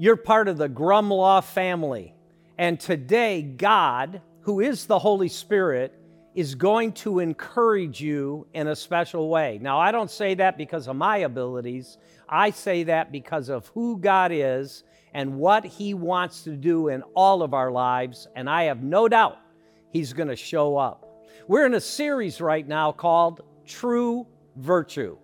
You're part of the Grumlaw family. And today, God, who is the Holy Spirit, is going to encourage you in a special way. Now, I don't say that because of my abilities, I say that because of who God is and what He wants to do in all of our lives. And I have no doubt He's going to show up. We're in a series right now called True Virtue.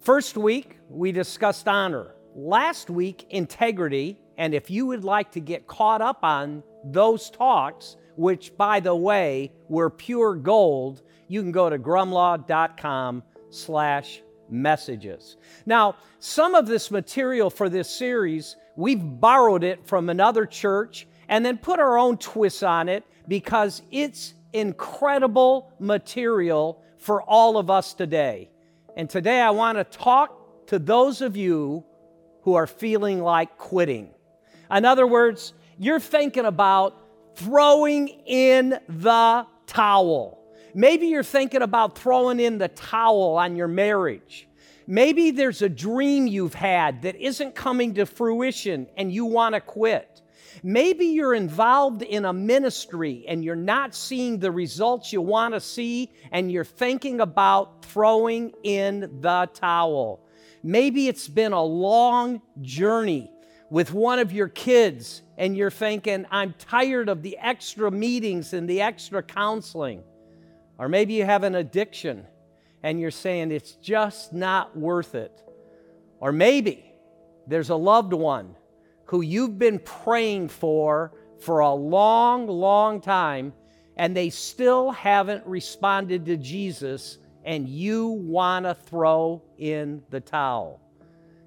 First week, we discussed honor last week integrity. And if you would like to get caught up on those talks, which by the way were pure gold, you can go to grumlaw.com slash messages. Now, some of this material for this series, we've borrowed it from another church and then put our own twists on it because it's incredible material for all of us today. And today I want to talk to those of you who are feeling like quitting. In other words, you're thinking about throwing in the towel. Maybe you're thinking about throwing in the towel on your marriage. Maybe there's a dream you've had that isn't coming to fruition and you want to quit. Maybe you're involved in a ministry and you're not seeing the results you want to see and you're thinking about throwing in the towel. Maybe it's been a long journey with one of your kids, and you're thinking, I'm tired of the extra meetings and the extra counseling. Or maybe you have an addiction and you're saying it's just not worth it. Or maybe there's a loved one who you've been praying for for a long, long time, and they still haven't responded to Jesus and you want to throw in the towel.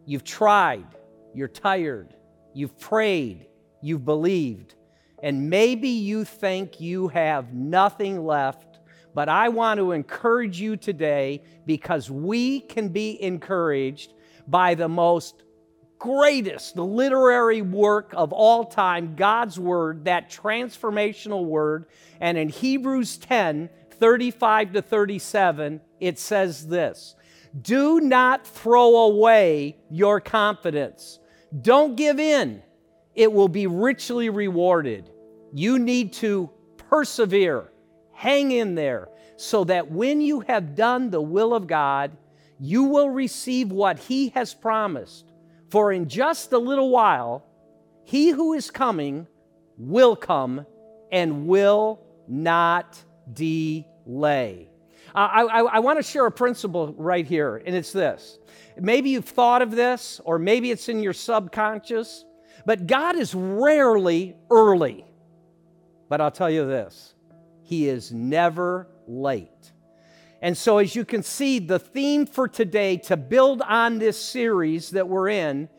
You've tried, you're tired, you've prayed, you've believed, and maybe you think you have nothing left. But I want to encourage you today because we can be encouraged by the most greatest literary work of all time, God's Word, that transformational Word. And in Hebrews 10 35 to 37, it says this Do not throw away your confidence. Don't give in, it will be richly rewarded. You need to persevere, hang in there, so that when you have done the will of God, you will receive what He has promised. For in just a little while, He who is coming will come and will not delay. Uh, I, I, I want to share a principle right here, and it's this. Maybe you've thought of this, or maybe it's in your subconscious, but God is rarely early. But I'll tell you this He is never late. And so, as you can see, the theme for today to build on this series that we're in,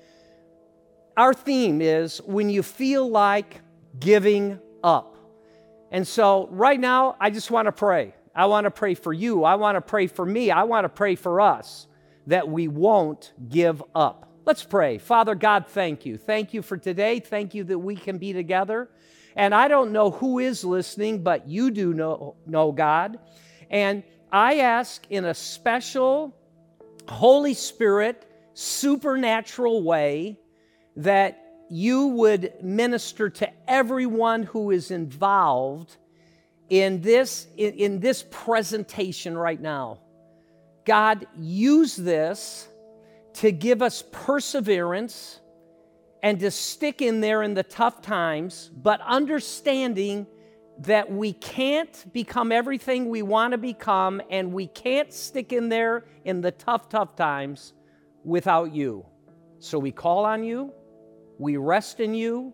our theme is when you feel like giving up. And so, right now, I just want to pray. I want to pray for you. I want to pray for me. I want to pray for us that we won't give up. Let's pray. Father God, thank you. Thank you for today. Thank you that we can be together. And I don't know who is listening, but you do know, know God. And I ask in a special, Holy Spirit, supernatural way that you would minister to everyone who is involved in this, in, in this presentation right now. God, use this to give us perseverance and to stick in there in the tough times, but understanding that we can't become everything we want to become and we can't stick in there in the tough, tough times without you. So we call on you, we rest in you,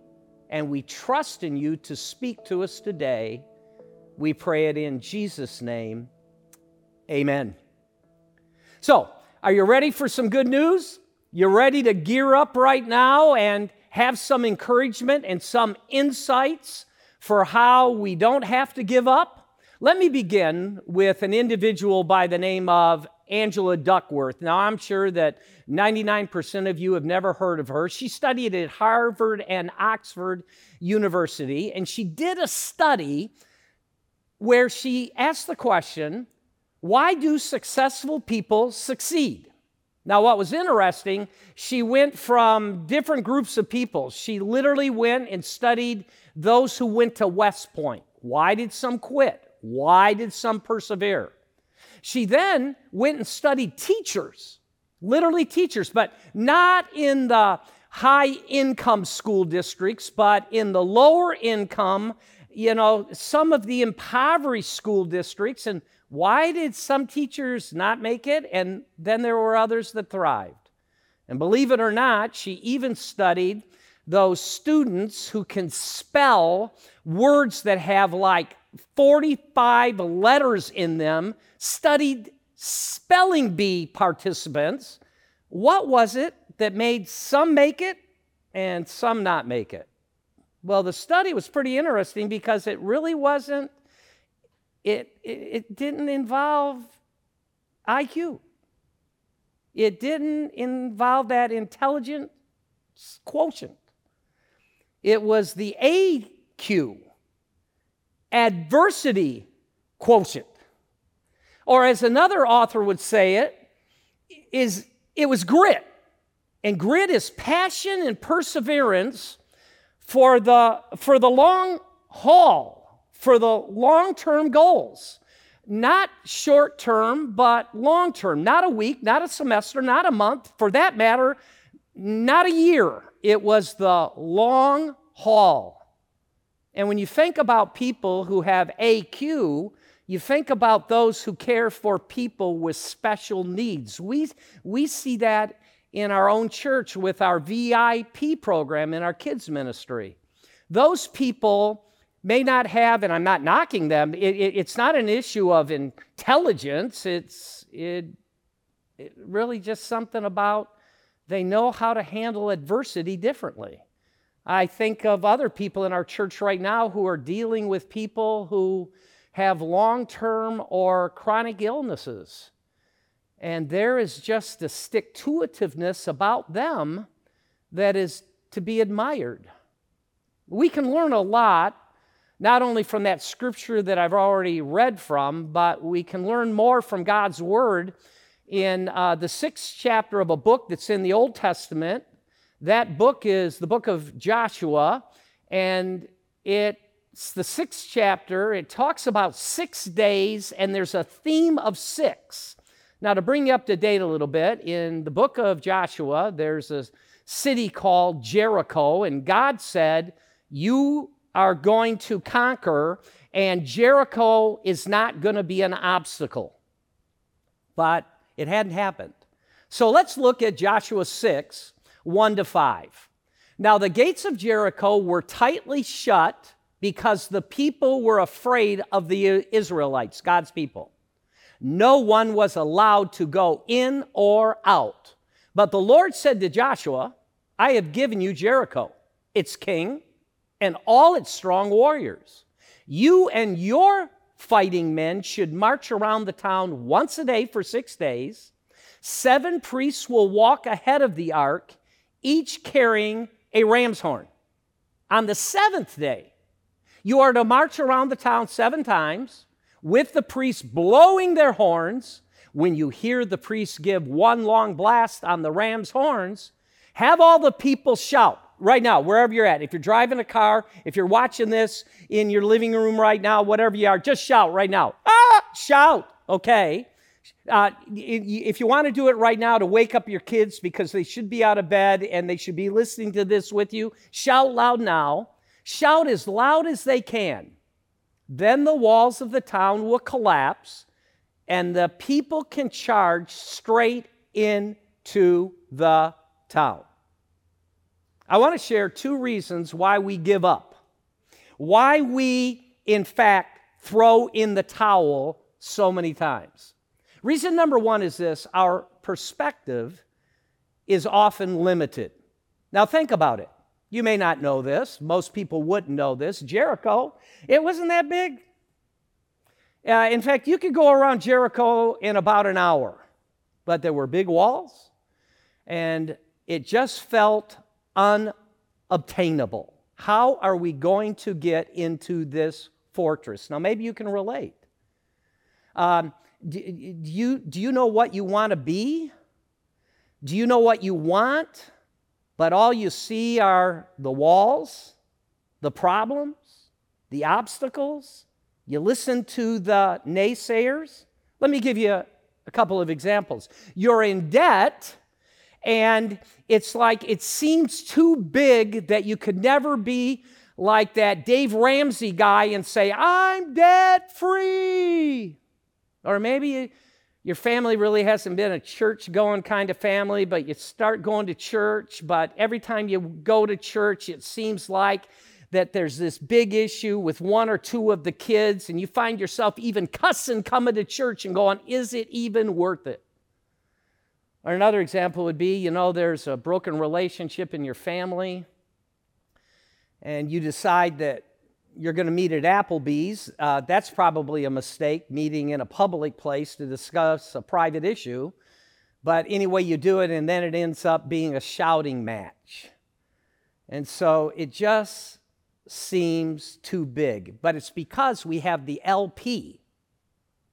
and we trust in you to speak to us today. We pray it in Jesus' name. Amen. So, are you ready for some good news? You ready to gear up right now and have some encouragement and some insights for how we don't have to give up. Let me begin with an individual by the name of Angela Duckworth. Now, I'm sure that 99% of you have never heard of her. She studied at Harvard and Oxford University, and she did a study where she asked the question why do successful people succeed? Now, what was interesting, she went from different groups of people. She literally went and studied those who went to West Point. Why did some quit? Why did some persevere? She then went and studied teachers, literally teachers, but not in the high income school districts, but in the lower income, you know, some of the impoverished school districts. And why did some teachers not make it? And then there were others that thrived. And believe it or not, she even studied those students who can spell words that have like 45 letters in them, studied spelling bee participants. What was it that made some make it and some not make it? Well, the study was pretty interesting because it really wasn't, it, it, it didn't involve IQ. It didn't involve that intelligence quotient. It was the AQ adversity quotient. Or as another author would say it, is it was grit. And grit is passion and perseverance for the, for the long haul, for the long term goals. Not short term, but long term. Not a week, not a semester, not a month, for that matter, not a year. It was the long haul. And when you think about people who have AQ, you think about those who care for people with special needs. We, we see that in our own church with our VIP program in our kids' ministry. Those people may not have, and I'm not knocking them, it, it, it's not an issue of intelligence, it's it, it really just something about they know how to handle adversity differently. I think of other people in our church right now who are dealing with people who have long term or chronic illnesses. And there is just a stick to itiveness about them that is to be admired. We can learn a lot, not only from that scripture that I've already read from, but we can learn more from God's Word in uh, the sixth chapter of a book that's in the Old Testament that book is the book of Joshua, and it's the sixth chapter. It talks about six days, and there's a theme of six. Now, to bring you up to date a little bit, in the book of Joshua, there's a city called Jericho, and God said, You are going to conquer, and Jericho is not going to be an obstacle. But it hadn't happened. So let's look at Joshua 6, 1 to 5. Now, the gates of Jericho were tightly shut because the people were afraid of the Israelites, God's people. No one was allowed to go in or out. But the Lord said to Joshua, I have given you Jericho, its king, and all its strong warriors. You and your fighting men should march around the town once a day for six days. Seven priests will walk ahead of the ark each carrying a ram's horn. On the seventh day, you are to march around the town seven times with the priests blowing their horns. When you hear the priests give one long blast on the ram's horns, have all the people shout right now, wherever you're at. If you're driving a car, if you're watching this in your living room right now, whatever you are, just shout right now. Ah, shout, okay? Uh, if you want to do it right now to wake up your kids because they should be out of bed and they should be listening to this with you, shout loud now. Shout as loud as they can. Then the walls of the town will collapse and the people can charge straight into the town. I want to share two reasons why we give up, why we, in fact, throw in the towel so many times. Reason number one is this our perspective is often limited. Now, think about it. You may not know this. Most people wouldn't know this. Jericho, it wasn't that big. Uh, in fact, you could go around Jericho in about an hour, but there were big walls, and it just felt unobtainable. How are we going to get into this fortress? Now, maybe you can relate. Um, do, do, you, do you know what you want to be? Do you know what you want? But all you see are the walls, the problems, the obstacles. You listen to the naysayers. Let me give you a, a couple of examples. You're in debt, and it's like it seems too big that you could never be like that Dave Ramsey guy and say, I'm debt free. Or maybe your family really hasn't been a church going kind of family, but you start going to church, but every time you go to church, it seems like that there's this big issue with one or two of the kids, and you find yourself even cussing coming to church and going, Is it even worth it? Or another example would be you know, there's a broken relationship in your family, and you decide that you're going to meet at Applebee's, uh, that's probably a mistake, meeting in a public place to discuss a private issue. But anyway, you do it, and then it ends up being a shouting match. And so it just seems too big. But it's because we have the LP,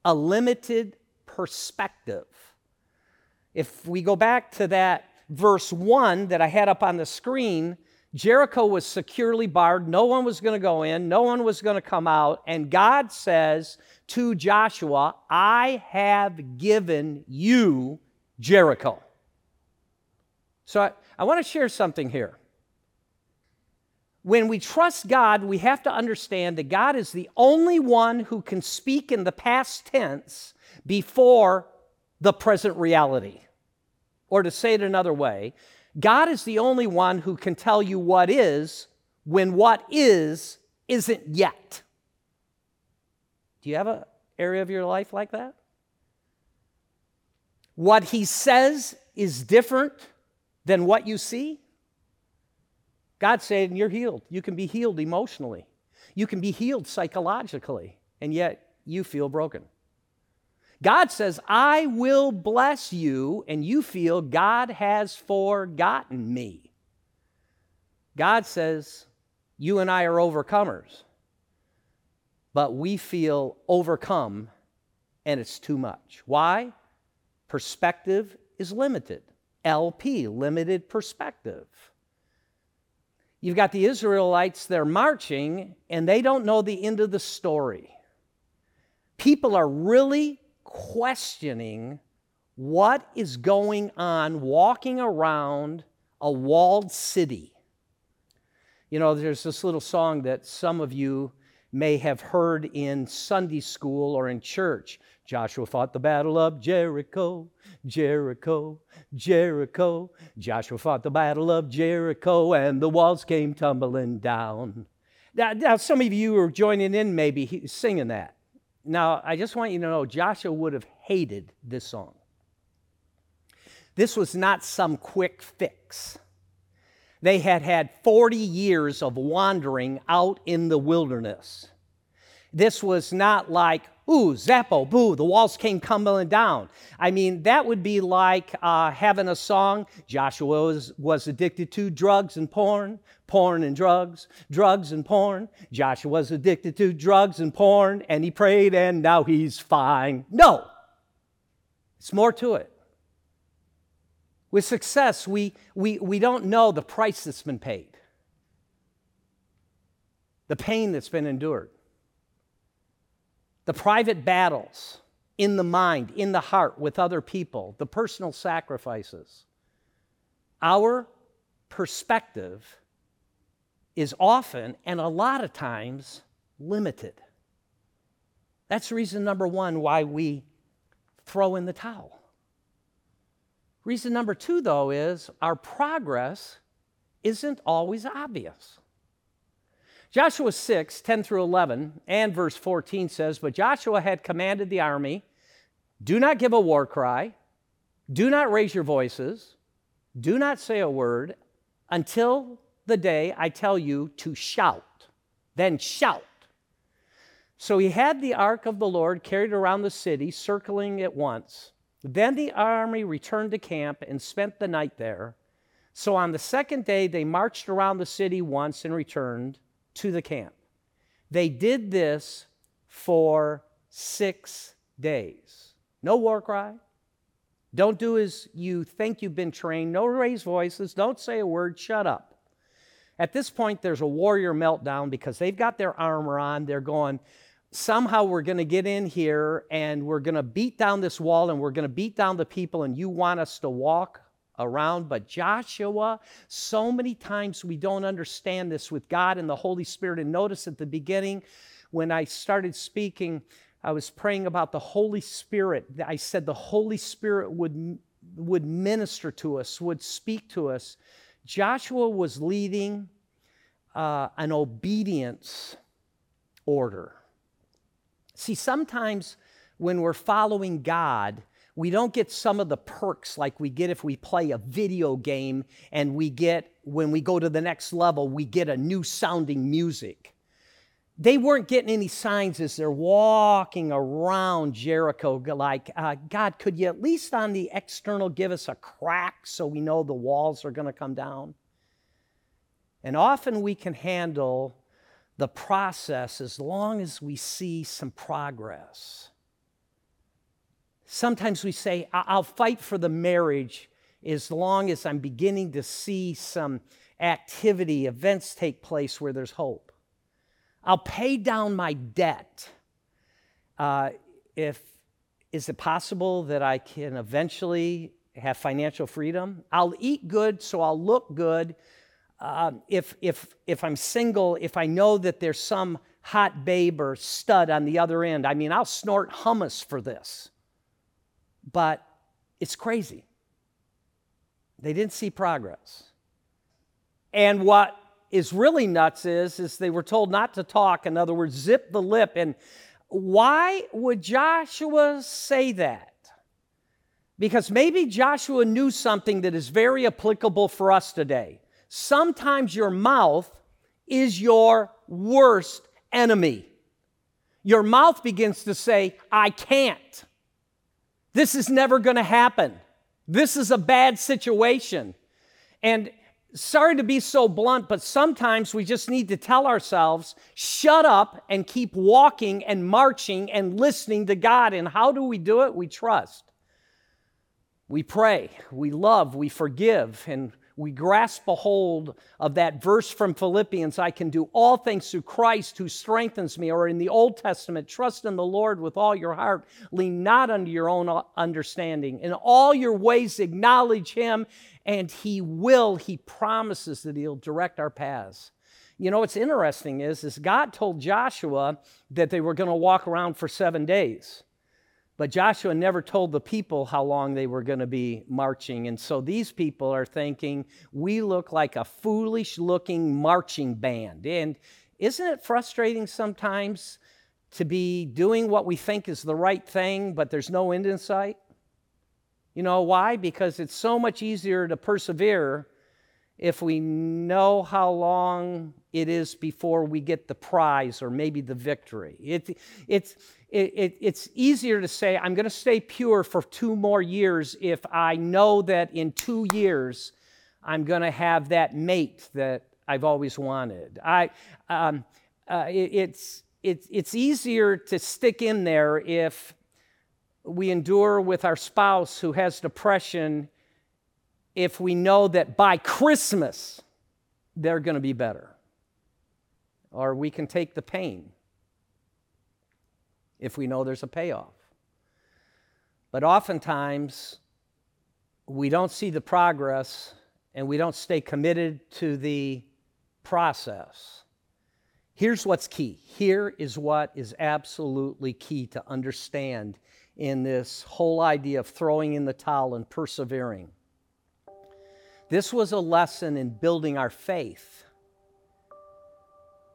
a limited perspective. If we go back to that verse 1 that I had up on the screen, Jericho was securely barred. No one was going to go in, no one was going to come out. And God says to Joshua, I have given you Jericho. So I, I want to share something here. When we trust God, we have to understand that God is the only one who can speak in the past tense before the present reality. Or to say it another way, God is the only one who can tell you what is when what is isn't yet. Do you have an area of your life like that? What he says is different than what you see. God's saying you're healed. You can be healed emotionally, you can be healed psychologically, and yet you feel broken. God says, I will bless you, and you feel God has forgotten me. God says, You and I are overcomers, but we feel overcome and it's too much. Why? Perspective is limited. LP, limited perspective. You've got the Israelites, they're marching, and they don't know the end of the story. People are really questioning what is going on walking around a walled city. You know, there's this little song that some of you may have heard in Sunday school or in church. Joshua fought the battle of Jericho, Jericho, Jericho. Joshua fought the battle of Jericho, and the walls came tumbling down. Now, now some of you are joining in maybe singing that. Now, I just want you to know Joshua would have hated this song. This was not some quick fix. They had had 40 years of wandering out in the wilderness. This was not like, ooh, Zappo, boo, the walls came tumbling down. I mean, that would be like uh, having a song. Joshua was, was addicted to drugs and porn porn and drugs, drugs and porn. Joshua was addicted to drugs and porn, and he prayed, and now he's fine. No, it's more to it. With success, we, we, we don't know the price that's been paid, the pain that's been endured, the private battles in the mind, in the heart with other people, the personal sacrifices. Our perspective is often and a lot of times limited. That's reason number one why we throw in the towel. Reason number two, though, is our progress isn't always obvious. Joshua 6, 10 through 11, and verse 14 says, But Joshua had commanded the army, Do not give a war cry, do not raise your voices, do not say a word until the day I tell you to shout. Then shout. So he had the ark of the Lord carried around the city, circling it once. Then the army returned to camp and spent the night there. So on the second day, they marched around the city once and returned to the camp. They did this for six days. No war cry. Don't do as you think you've been trained. No raised voices. Don't say a word. Shut up. At this point, there's a warrior meltdown because they've got their armor on. They're going, somehow we're going to get in here and we're going to beat down this wall and we're going to beat down the people, and you want us to walk around. But Joshua, so many times we don't understand this with God and the Holy Spirit. And notice at the beginning, when I started speaking, I was praying about the Holy Spirit. I said the Holy Spirit would, would minister to us, would speak to us. Joshua was leading uh, an obedience order. See, sometimes when we're following God, we don't get some of the perks like we get if we play a video game and we get, when we go to the next level, we get a new sounding music. They weren't getting any signs as they're walking around Jericho, like, uh, God, could you at least on the external give us a crack so we know the walls are going to come down? And often we can handle the process as long as we see some progress. Sometimes we say, I'll fight for the marriage as long as I'm beginning to see some activity, events take place where there's hope. I'll pay down my debt. Uh, if is it possible that I can eventually have financial freedom? I'll eat good, so I'll look good. Uh, if if if I'm single, if I know that there's some hot babe or stud on the other end, I mean, I'll snort hummus for this but it's crazy. They didn't see progress. And what is really nuts is, is they were told not to talk. In other words, zip the lip. And why would Joshua say that? Because maybe Joshua knew something that is very applicable for us today. Sometimes your mouth is your worst enemy. Your mouth begins to say, I can't. This is never going to happen. This is a bad situation. And sorry to be so blunt, but sometimes we just need to tell ourselves, shut up and keep walking and marching and listening to God. And how do we do it? We trust. We pray, we love, we forgive, and we grasp a hold of that verse from Philippians I can do all things through Christ who strengthens me, or in the Old Testament, trust in the Lord with all your heart, lean not unto your own uh, understanding. In all your ways, acknowledge Him, and He will, He promises that He'll direct our paths. You know what's interesting is, is God told Joshua that they were going to walk around for seven days. But Joshua never told the people how long they were going to be marching. And so these people are thinking, we look like a foolish looking marching band. And isn't it frustrating sometimes to be doing what we think is the right thing, but there's no end in sight? You know why? Because it's so much easier to persevere if we know how long it is before we get the prize or maybe the victory. It, it's, it, it, it's easier to say, I'm going to stay pure for two more years if I know that in two years I'm going to have that mate that I've always wanted. I, um, uh, it, it's, it, it's easier to stick in there if we endure with our spouse who has depression if we know that by Christmas they're going to be better. Or we can take the pain if we know there's a payoff. But oftentimes, we don't see the progress and we don't stay committed to the process. Here's what's key. Here is what is absolutely key to understand in this whole idea of throwing in the towel and persevering. This was a lesson in building our faith,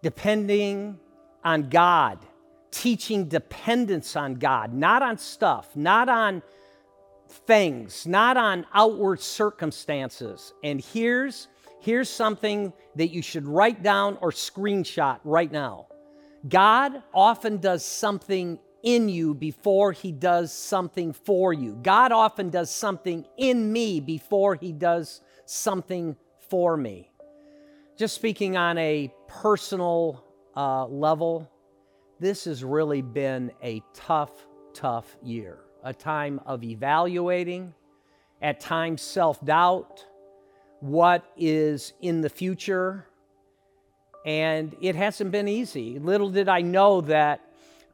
depending on God, teaching dependence on God, not on stuff, not on things, not on outward circumstances. And here's Here's something that you should write down or screenshot right now. God often does something in you before he does something for you. God often does something in me before he does something for me. Just speaking on a personal uh, level, this has really been a tough, tough year. A time of evaluating, at times self doubt, what is in the future. And it hasn't been easy. Little did I know that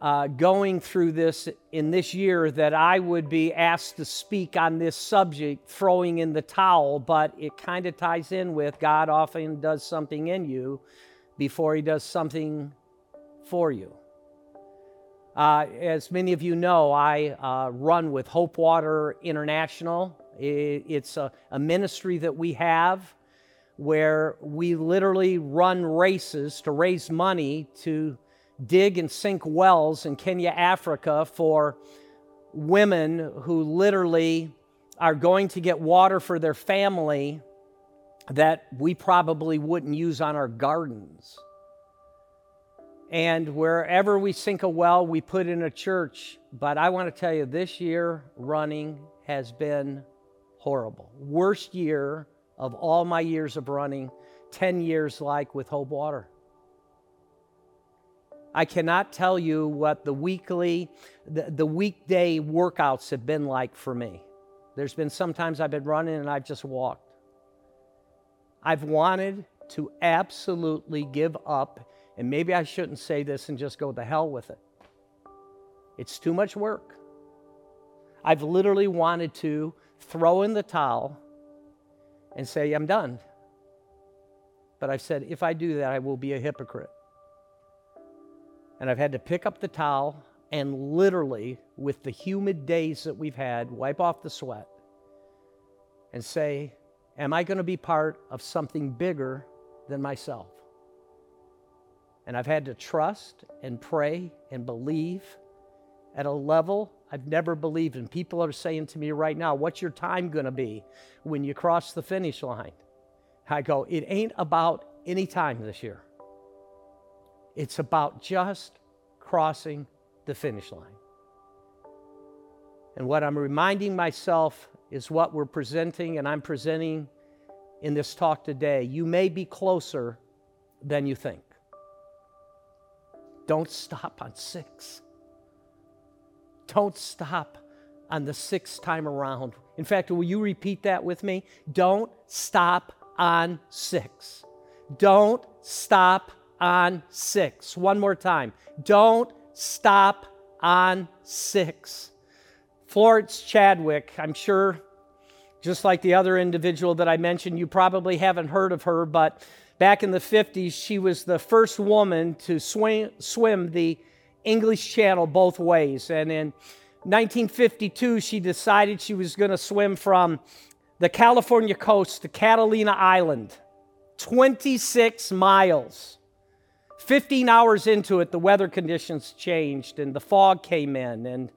uh, going through this in this year that I would be asked to speak on this subject, throwing in the towel, but it kind of ties in with God often does something in you before he does something for you. Uh, as many of you know, I uh, run with Hope Water International. It's a, a ministry that we have where we literally run races to raise money to dig and sink wells in Kenya, Africa for women who literally are going to get water for their family that we probably wouldn't use on our gardens. And wherever we sink a well, we put in a church. But I want to tell you, this year running has been horrible. Worst year of all my years of running, 10 years like with Hope Water. I cannot tell you what the weekly, the, the weekday workouts have been like for me. There's been sometimes I've been running and I've just walked. I've wanted to absolutely give up, and maybe I shouldn't say this and just go to hell with it. It's too much work. I've literally wanted to throw in the towel and say, I'm done. But I've said, if I do that, I will be a hypocrite and I've had to pick up the towel and literally, with the humid days that we've had, wipe off the sweat and say, Am I going to be part of something bigger than myself? And I've had to trust and pray and believe at a level I've never believed in. People are saying to me right now, What's your time going to be when you cross the finish line? I go, It ain't about any time this year. It's about just crossing the finish line. And what I'm reminding myself is what we're presenting, and I'm presenting in this talk today. You may be closer than you think. Don't stop on six. Don't stop on the sixth time around. In fact, will you repeat that with me? Don't stop on six. Don't stop on six. One more time. Don't stop on six. Florence Chadwick, I'm sure, just like the other individual that I mentioned, you probably haven't heard of her, but back in the 50s, she was the first woman to swim, swim the English Channel both ways. And in 1952, she decided she was going to swim from the California coast to Catalina Island, 26 miles. 15 hours into it, the weather conditions changed and the fog came in, and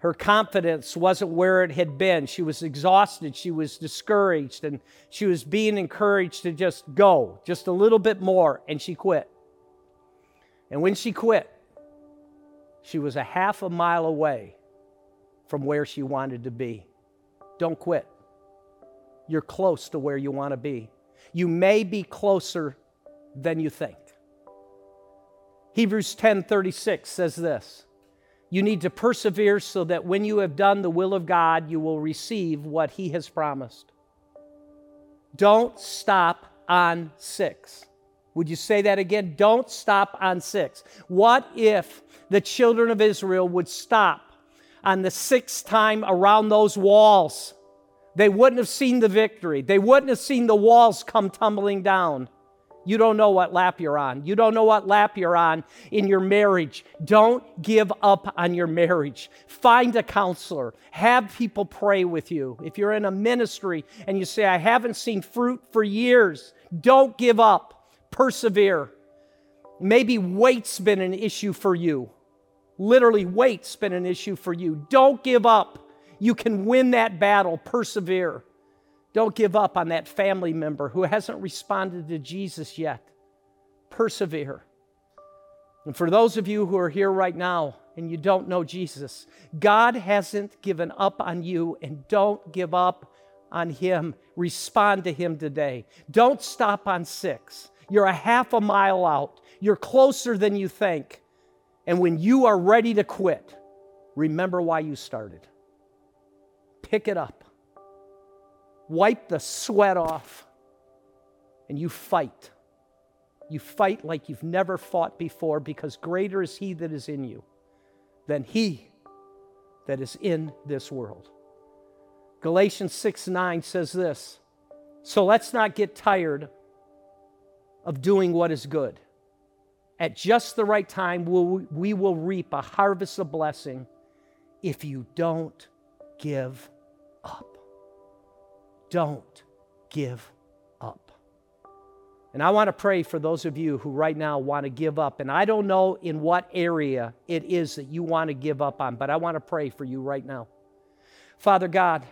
her confidence wasn't where it had been. She was exhausted, she was discouraged, and she was being encouraged to just go just a little bit more, and she quit. And when she quit, she was a half a mile away from where she wanted to be. Don't quit. You're close to where you want to be. You may be closer than you think. Hebrews 10:36 says this. You need to persevere so that when you have done the will of God, you will receive what he has promised. Don't stop on 6. Would you say that again? Don't stop on 6. What if the children of Israel would stop on the sixth time around those walls? They wouldn't have seen the victory. They wouldn't have seen the walls come tumbling down. You don't know what lap you're on. You don't know what lap you're on in your marriage. Don't give up on your marriage. Find a counselor. Have people pray with you. If you're in a ministry and you say, I haven't seen fruit for years, don't give up. Persevere. Maybe weight's been an issue for you. Literally, weight's been an issue for you. Don't give up. You can win that battle. Persevere. Don't give up on that family member who hasn't responded to Jesus yet. Persevere. And for those of you who are here right now and you don't know Jesus, God hasn't given up on you, and don't give up on Him. Respond to Him today. Don't stop on six. You're a half a mile out, you're closer than you think. And when you are ready to quit, remember why you started. Pick it up wipe the sweat off, and you fight. You fight like you've never fought before because greater is He that is in you than He that is in this world. Galatians 6 9 says this So let's not get tired of doing what is good. At just the right time, we will reap a harvest of blessing if you don't give up. Don't give up. And I want to pray for those of you who right now want to give up. And I don't know in what area it is that you want to give up on, but I want to pray for you right now. Father God,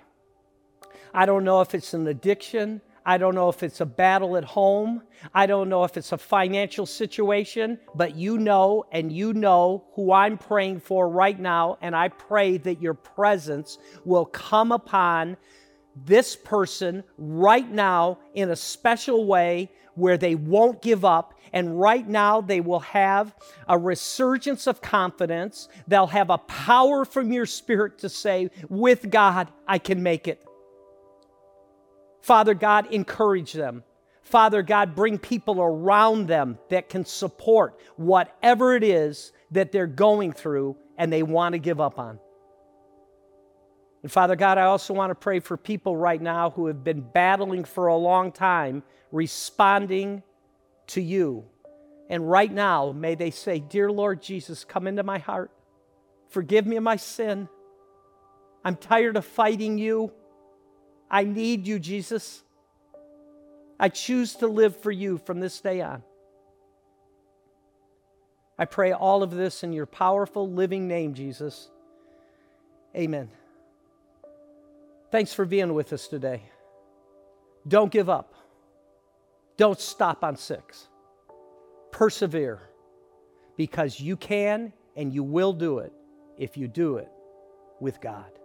I don't know if it's an addiction. I don't know if it's a battle at home. I don't know if it's a financial situation, but you know, and you know who I'm praying for right now. And I pray that your presence will come upon this person right now in a special way where they won't give up. And right now, they will have a resurgence of confidence. They'll have a power from your spirit to say, with God, I can make it. Father God, encourage them. Father God, bring people around them that can support whatever it is that they're going through and they want to give up on. And Father God, I also want to pray for people right now who have been battling for a long time, responding to you. And right now, may they say, Dear Lord Jesus, come into my heart. Forgive me of my sin. I'm tired of fighting you. I need you, Jesus. I choose to live for you from this day on. I pray all of this in your powerful, living name, Jesus. Amen. Thanks for being with us today. Don't give up. Don't stop on six. Persevere because you can and you will do it if you do it with God.